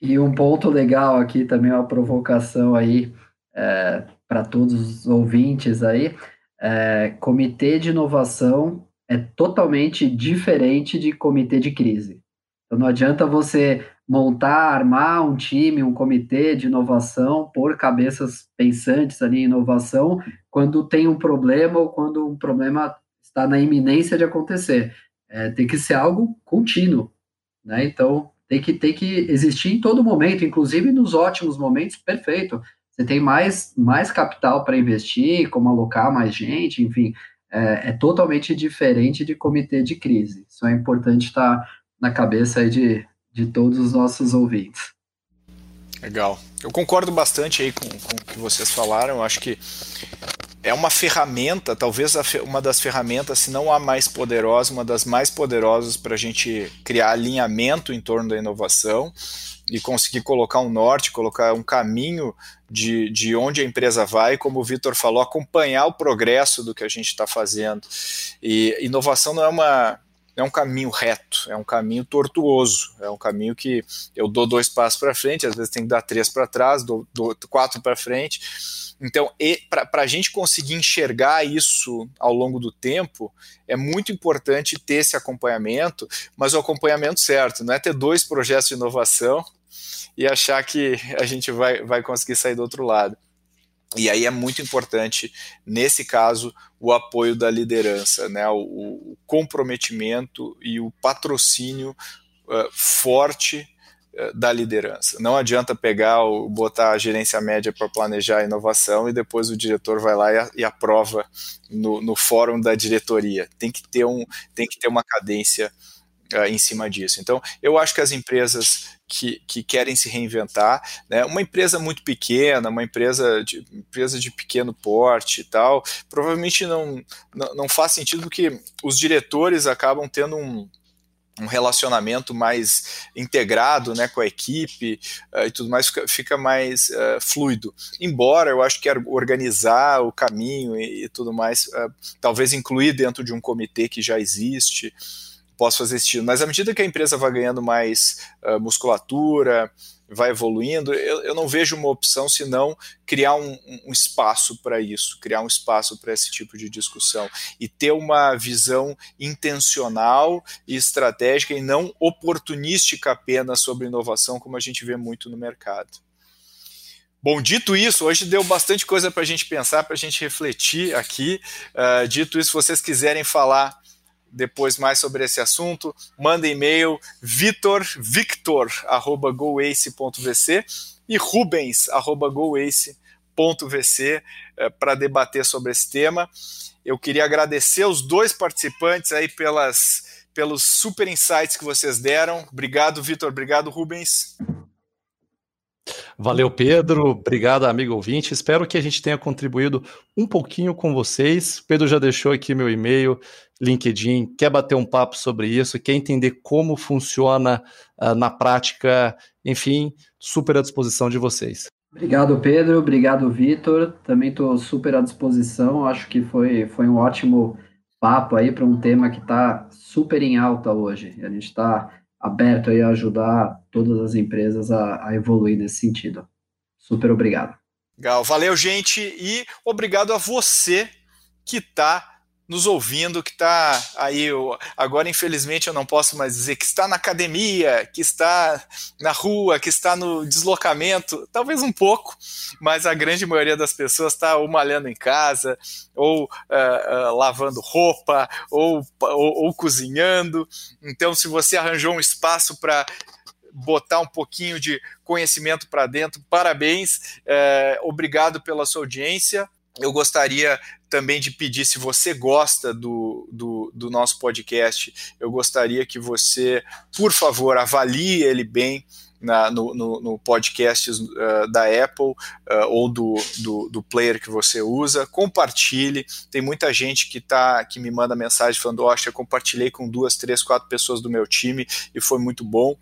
E um ponto legal aqui também, uma provocação aí é, para todos os ouvintes aí, é, comitê de inovação é totalmente diferente de comitê de crise. Então não adianta você montar, armar um time, um comitê de inovação, por cabeças pensantes ali em inovação, quando tem um problema ou quando um problema está na iminência de acontecer. É, tem que ser algo contínuo, né? Então, tem que, tem que existir em todo momento, inclusive nos ótimos momentos, perfeito. Você tem mais, mais capital para investir, como alocar mais gente, enfim, é, é, totalmente diferente de comitê de crise. Isso é importante estar na cabeça de, de todos os nossos ouvintes. Legal. Eu concordo bastante aí com, com o que vocês falaram. Eu acho que é uma ferramenta, talvez uma das ferramentas, se não a mais poderosa, uma das mais poderosas para a gente criar alinhamento em torno da inovação e conseguir colocar um norte, colocar um caminho de, de onde a empresa vai, como o Vitor falou, acompanhar o progresso do que a gente está fazendo. E inovação não é uma é um caminho reto, é um caminho tortuoso, é um caminho que eu dou dois passos para frente, às vezes tem que dar três para trás, dou, dou, quatro para frente. Então, para a gente conseguir enxergar isso ao longo do tempo, é muito importante ter esse acompanhamento, mas o acompanhamento certo, não é ter dois projetos de inovação e achar que a gente vai, vai conseguir sair do outro lado. E aí é muito importante, nesse caso, o apoio da liderança, né? o, o comprometimento e o patrocínio uh, forte uh, da liderança. Não adianta pegar o botar a gerência média para planejar a inovação e depois o diretor vai lá e, a, e aprova no, no, fórum da diretoria. Tem que ter, um, tem que ter uma cadência uh, em cima disso. Então, eu acho que as empresas que, que querem se reinventar, né? Uma empresa muito pequena, uma empresa de, empresa de pequeno porte e tal, provavelmente não, não, não faz sentido porque os diretores acabam tendo um, um relacionamento mais integrado né, com a equipe uh, e tudo mais fica, fica mais uh, fluido. Embora eu acho que organizar o caminho e, e tudo mais, uh, talvez incluir dentro de um comitê que já existe, posso fazer esse. Mas à medida que a empresa vai ganhando mais uh, musculatura, vai evoluindo, eu, eu, não vejo uma opção senão criar um, um espaço para isso, criar um espaço para esse tipo de discussão e ter uma visão intencional e estratégica e não oportunística apenas sobre inovação, como a gente vê muito no mercado. Bom, dito isso, hoje deu bastante coisa para a gente pensar, para a gente refletir aqui. Uh, dito isso, se vocês quiserem falar depois mais sobre esse assunto, manda e-mail vitorvictor@goace.vc e rubens@goace.vc eh, para debater sobre esse tema. Eu queria agradecer os dois participantes aí pelas pelos super insights que vocês deram. Obrigado, Vitor. Obrigado, Rubens. Valeu, Pedro. Obrigado, amigo ouvinte. Espero que a gente tenha contribuído um pouquinho com vocês. Pedro já deixou aqui meu e-mail, LinkedIn. Quer bater um papo sobre isso? Quer entender como funciona uh, na prática? Enfim, super à disposição de vocês. Obrigado, Pedro. Obrigado, Vitor. Também estou super à disposição. Acho que foi, foi um ótimo papo aí para um tema que está super em alta hoje. A gente está aberto aí a ajudar todas as empresas a, a evoluir nesse sentido. Super obrigado. Legal, valeu, gente, e obrigado a você que está nos ouvindo, que está aí, agora infelizmente eu não posso mais dizer que está na academia, que está na rua, que está no deslocamento, talvez um pouco, mas a grande maioria das pessoas está ou malhando em casa, ou uh, uh, lavando roupa, ou, ou, ou cozinhando. Então, se você arranjou um espaço para botar um pouquinho de conhecimento para dentro. Parabéns, é, obrigado pela sua audiência. Eu gostaria também de pedir, se você gosta do, do, do, nosso podcast, eu gostaria que você, por favor, avalie ele bem na, no, no, no, podcast uh, da Apple uh, ou do, do, do, player que você usa, compartilhe. Tem muita gente que, tá, que me manda mensagem falando: Oxa, eu compartilhei com duas, três, quatro pessoas do meu time e foi muito bom.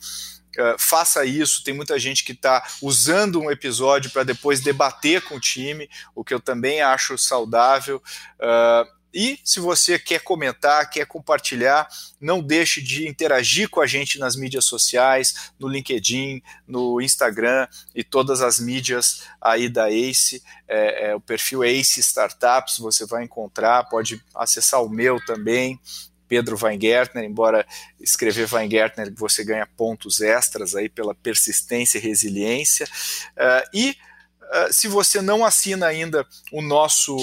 Uh, faça isso. Tem muita gente que está usando um episódio para depois debater com o time, o que eu também acho saudável. Uh, e se você quer comentar, quer compartilhar, não deixe de interagir com a gente nas mídias sociais, no LinkedIn, no Instagram e todas as mídias aí da ACE. É, é, o perfil ACE Startups você vai encontrar, pode acessar o meu também, Pedro Weingärtner, embora escrever Weingärtner você ganha pontos extras aí pela persistência e resiliência. Uh, e uh, se você não assina ainda o nosso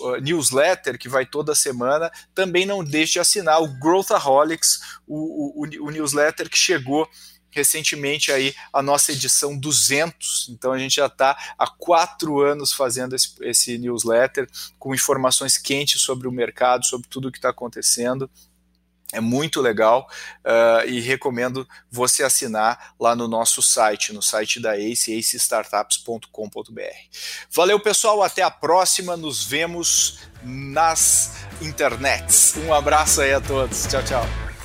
uh, newsletter, que vai toda semana, também não deixe de assinar o Growthaholics, o, o, o newsletter que chegou recentemente aí a nossa edição 200, então a gente já está há quatro anos fazendo esse, esse, newsletter com informações quentes sobre o mercado, sobre tudo o que está acontecendo É muito legal uh, e recomendo você assinar lá no nosso site, no site da Ace, acestartups.com.br. Valeu, pessoal, até a próxima. Nos vemos nas internets. Um abraço aí a todos. Tchau, tchau.